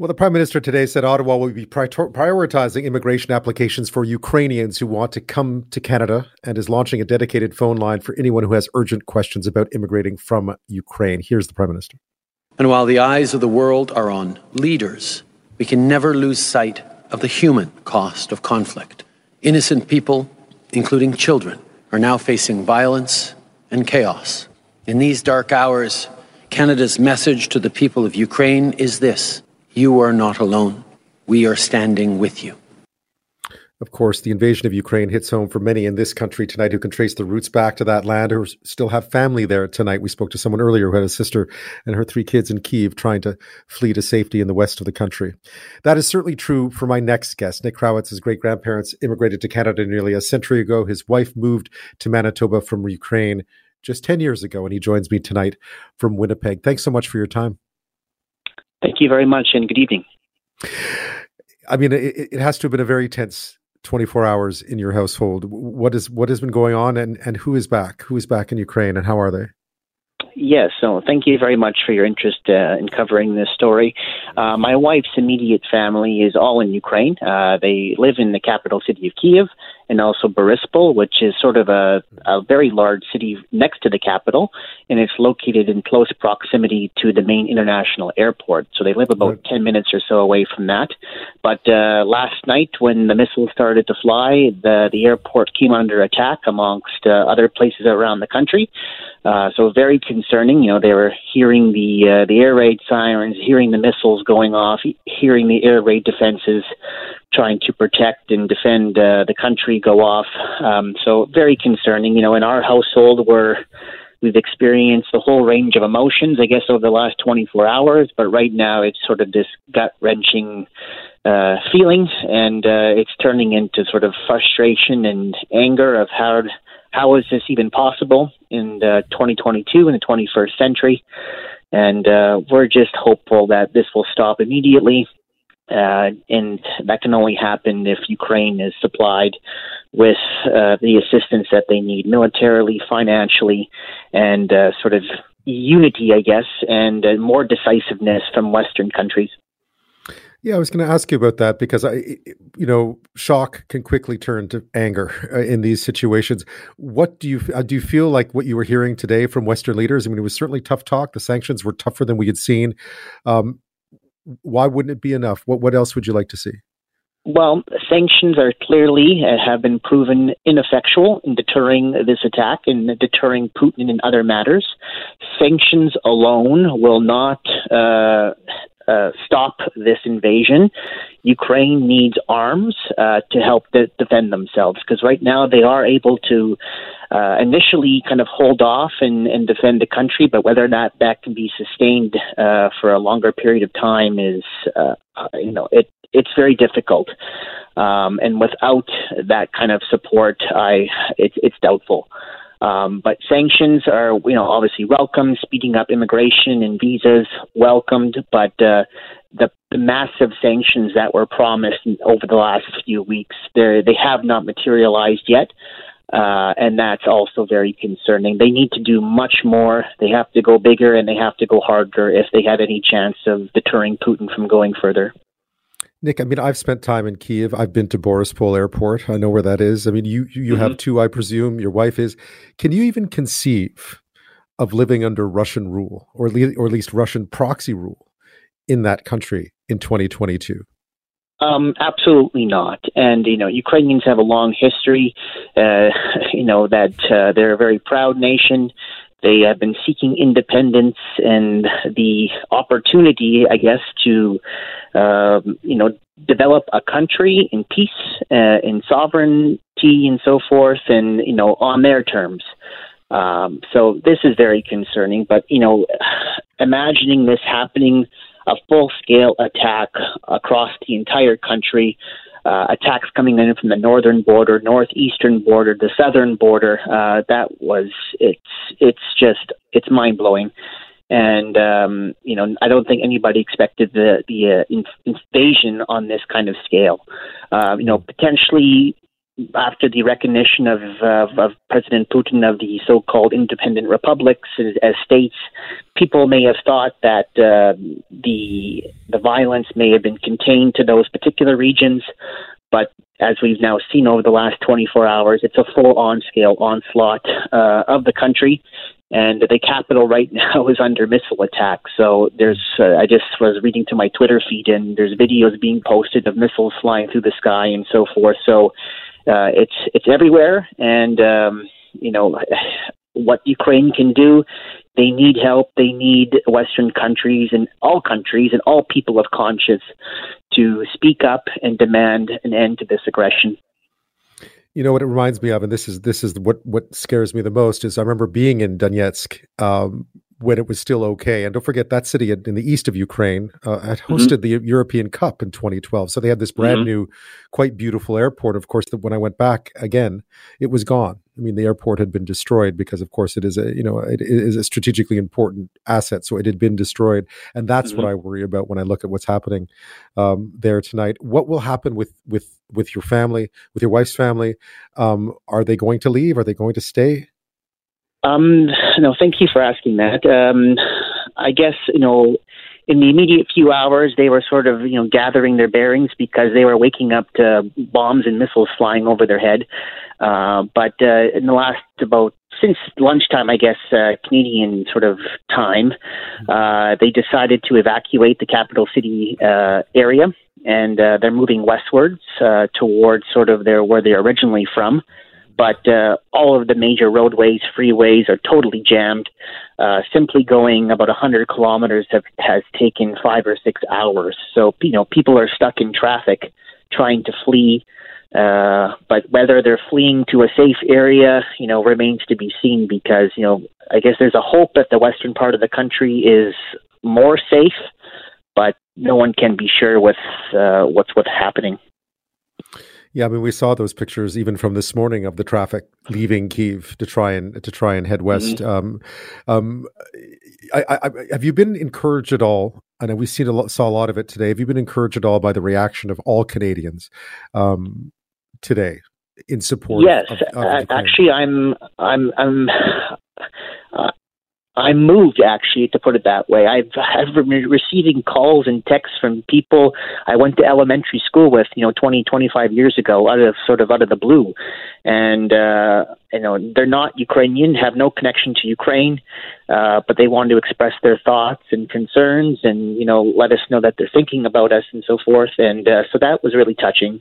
Well, the Prime Minister today said Ottawa will be prioritizing immigration applications for Ukrainians who want to come to Canada and is launching a dedicated phone line for anyone who has urgent questions about immigrating from Ukraine. Here's the Prime Minister. And while the eyes of the world are on leaders, we can never lose sight of the human cost of conflict. Innocent people, including children, are now facing violence and chaos. In these dark hours, Canada's message to the people of Ukraine is this you are not alone. We are standing with you. Of course, the invasion of Ukraine hits home for many in this country tonight who can trace the roots back to that land or still have family there tonight. We spoke to someone earlier who had a sister and her three kids in Kiev trying to flee to safety in the west of the country. That is certainly true for my next guest. Nick Krawetz's great grandparents immigrated to Canada nearly a century ago. His wife moved to Manitoba from Ukraine just 10 years ago, and he joins me tonight from Winnipeg. Thanks so much for your time. Thank you very much and good evening. I mean, it, it, has to have been a very tense 24 hours in your household. What is what has been going on, and and who is back? Who is back in Ukraine, and how are they? Yes, so thank you very much for your interest uh, in covering this story. Uh, my wife's immediate family is all in Ukraine. Uh, they live in the capital city of Kiev and also Boryspil, which is sort of a, a very large city next to the capital, and it's located in close proximity to the main international airport. So they live about 10 minutes or so away from that. But uh, last night, when the missiles started to fly, the, the airport came under attack amongst uh, other places around the country. Uh, so very concerning. You know, they were hearing the uh, the air raid sirens, hearing the missiles going off, hearing the air raid defenses trying to protect and defend uh, the country go off. Um, so very concerning. You know, in our household, where we've experienced a whole range of emotions, I guess, over the last 24 hours. But right now, it's sort of this gut wrenching uh, feeling, and uh, it's turning into sort of frustration and anger of how how is this even possible in uh, 2022 in the 21st century. And uh, we're just hopeful that this will stop immediately uh, and that can only happen if Ukraine is supplied with uh, the assistance that they need militarily, financially, and uh, sort of unity, I guess, and uh, more decisiveness from Western countries. Yeah, I was going to ask you about that because I, you know, shock can quickly turn to anger uh, in these situations. What do you uh, do? You feel like what you were hearing today from Western leaders? I mean, it was certainly tough talk. The sanctions were tougher than we had seen. Um, why wouldn't it be enough? What what else would you like to see? Well, sanctions are clearly uh, have been proven ineffectual in deterring this attack and deterring Putin in other matters. Sanctions alone will not uh, uh, stop this invasion. Ukraine needs arms uh, to help de- defend themselves because right now they are able to uh, initially kind of hold off and, and defend the country, but whether or not that can be sustained uh, for a longer period of time is, uh, uh, you know, it it's very difficult. Um, and without that kind of support, I it's it's doubtful. Um, but sanctions are, you know, obviously welcome. Speeding up immigration and visas welcomed, but uh, the, the massive sanctions that were promised over the last few weeks, they they have not materialized yet. Uh, and that's also very concerning. They need to do much more. They have to go bigger and they have to go harder if they have any chance of deterring Putin from going further. Nick, I mean, I've spent time in Kiev. I've been to Borispol Airport. I know where that is. I mean, you you mm-hmm. have two, I presume. Your wife is. Can you even conceive of living under Russian rule, or le- or at least Russian proxy rule, in that country in 2022? Um, absolutely not. And you know, Ukrainians have a long history. Uh, you know that uh, they're a very proud nation. They have been seeking independence and the opportunity, I guess, to um, you know develop a country in peace, uh, in sovereignty, and so forth, and you know on their terms. Um, so this is very concerning. But you know, imagining this happening, a full-scale attack across the entire country uh, attacks coming in from the northern border, northeastern border, the southern border. Uh, that was it's it's just it's mind blowing, and um, you know I don't think anybody expected the the uh, invasion on this kind of scale. Uh, you know potentially after the recognition of, of, of President Putin of the so-called independent republics as, as states, people may have thought that uh, the the violence may have been contained to those particular regions, but as we've now seen over the last 24 hours, it's a full-on scale onslaught uh, of the country, and the capital right now is under missile attack. So there's, uh, I just was reading to my Twitter feed, and there's videos being posted of missiles flying through the sky and so forth. So uh, it's it's everywhere, and um, you know what Ukraine can do. They need help. They need Western countries and all countries and all people of conscience to speak up and demand an end to this aggression. You know what it reminds me of, and this is this is what what scares me the most is I remember being in Donetsk um, when it was still okay. And don't forget that city in, the east of Ukraine uh, had mm-hmm. hosted mm-hmm. the European Cup in 2012. So they had this brand mm-hmm. new, quite beautiful airport. Of course, when I went back again, it was gone. I mean, the airport had been destroyed because, of course, it is a you know it is a strategically important asset. So it had been destroyed, and that's mm-hmm. what I worry about when I look at what's happening um, there tonight. What will happen with with with your family, with your wife's family? Um, are they going to leave? Are they going to stay? Um, no, thank you for asking that. Um, I guess you know, in the immediate few hours, they were sort of you know gathering their bearings because they were waking up to bombs and missiles flying over their head. Uh, but uh, in the last about since lunchtime, I guess uh, Canadian sort of time, uh, they decided to evacuate the capital city uh, area, and uh, they're moving westwards uh, towards sort of their where they're originally from but uh, all of the major roadways, freeways are totally jammed. Uh, simply going about 100 kilometers have, has taken five or six hours. So, you know, people are stuck in traffic trying to flee. Uh, but whether they're fleeing to a safe area, you know, remains to be seen because, you know, I guess there's a hope that the western part of the country is more safe, but no one can be sure with uh, what's what's happening. Yeah, I mean, we saw those pictures even from this morning of the traffic leaving Kiev to try and to try and head west. Mm-hmm. Um, um, I, I, have you been encouraged at all? And we've seen a lot, saw a lot of it today. Have you been encouraged at all by the reaction of all Canadians um, today in support? Yes, of, of actually, I'm I'm I'm uh, I'm moved, actually, to put it that way. I've, I've been receiving calls and texts from people I went to elementary school with, you know, 20, 25 years ago, out of sort of out of the blue. And, uh, you know, they're not Ukrainian, have no connection to Ukraine, uh, but they want to express their thoughts and concerns and, you know, let us know that they're thinking about us and so forth. And uh, so that was really touching,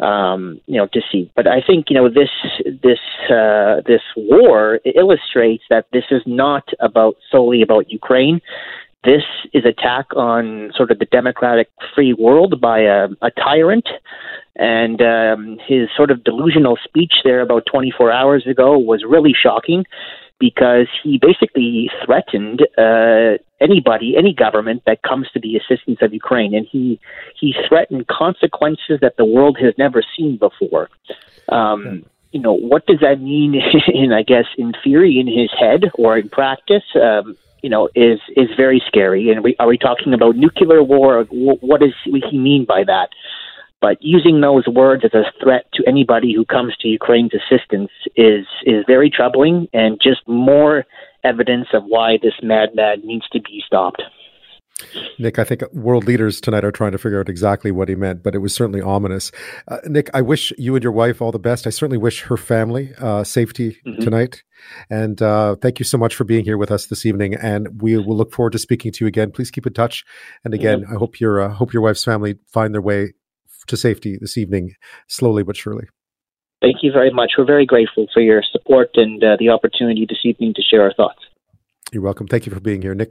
um, you know, to see. But I think, you know, this, this, uh, this war illustrates that this is not about solely about Ukraine. This is attack on sort of the democratic free world by a, a tyrant. And um, his sort of delusional speech there about 24 hours ago was really shocking because he basically threatened uh, anybody, any government that comes to the assistance of Ukraine, and he he threatened consequences that the world has never seen before. Um, you know, what does that mean in, I guess, in theory, in his head or in practice? Um, you know, is is very scary. And we, are we talking about nuclear war? What does he mean by that? But using those words as a threat to anybody who comes to Ukraine's assistance is is very troubling and just more evidence of why this madman needs to be stopped. Nick, I think world leaders tonight are trying to figure out exactly what he meant, but it was certainly ominous. Uh, Nick, I wish you and your wife all the best. I certainly wish her family uh, safety mm-hmm. tonight. And uh, thank you so much for being here with us this evening. And we will look forward to speaking to you again. Please keep in touch. And again, mm-hmm. I hope your uh, hope your wife's family find their way to safety this evening, slowly but surely. Thank you very much. We're very grateful for your support and uh, the opportunity this evening to share our thoughts. You're welcome. Thank you for being here, Nick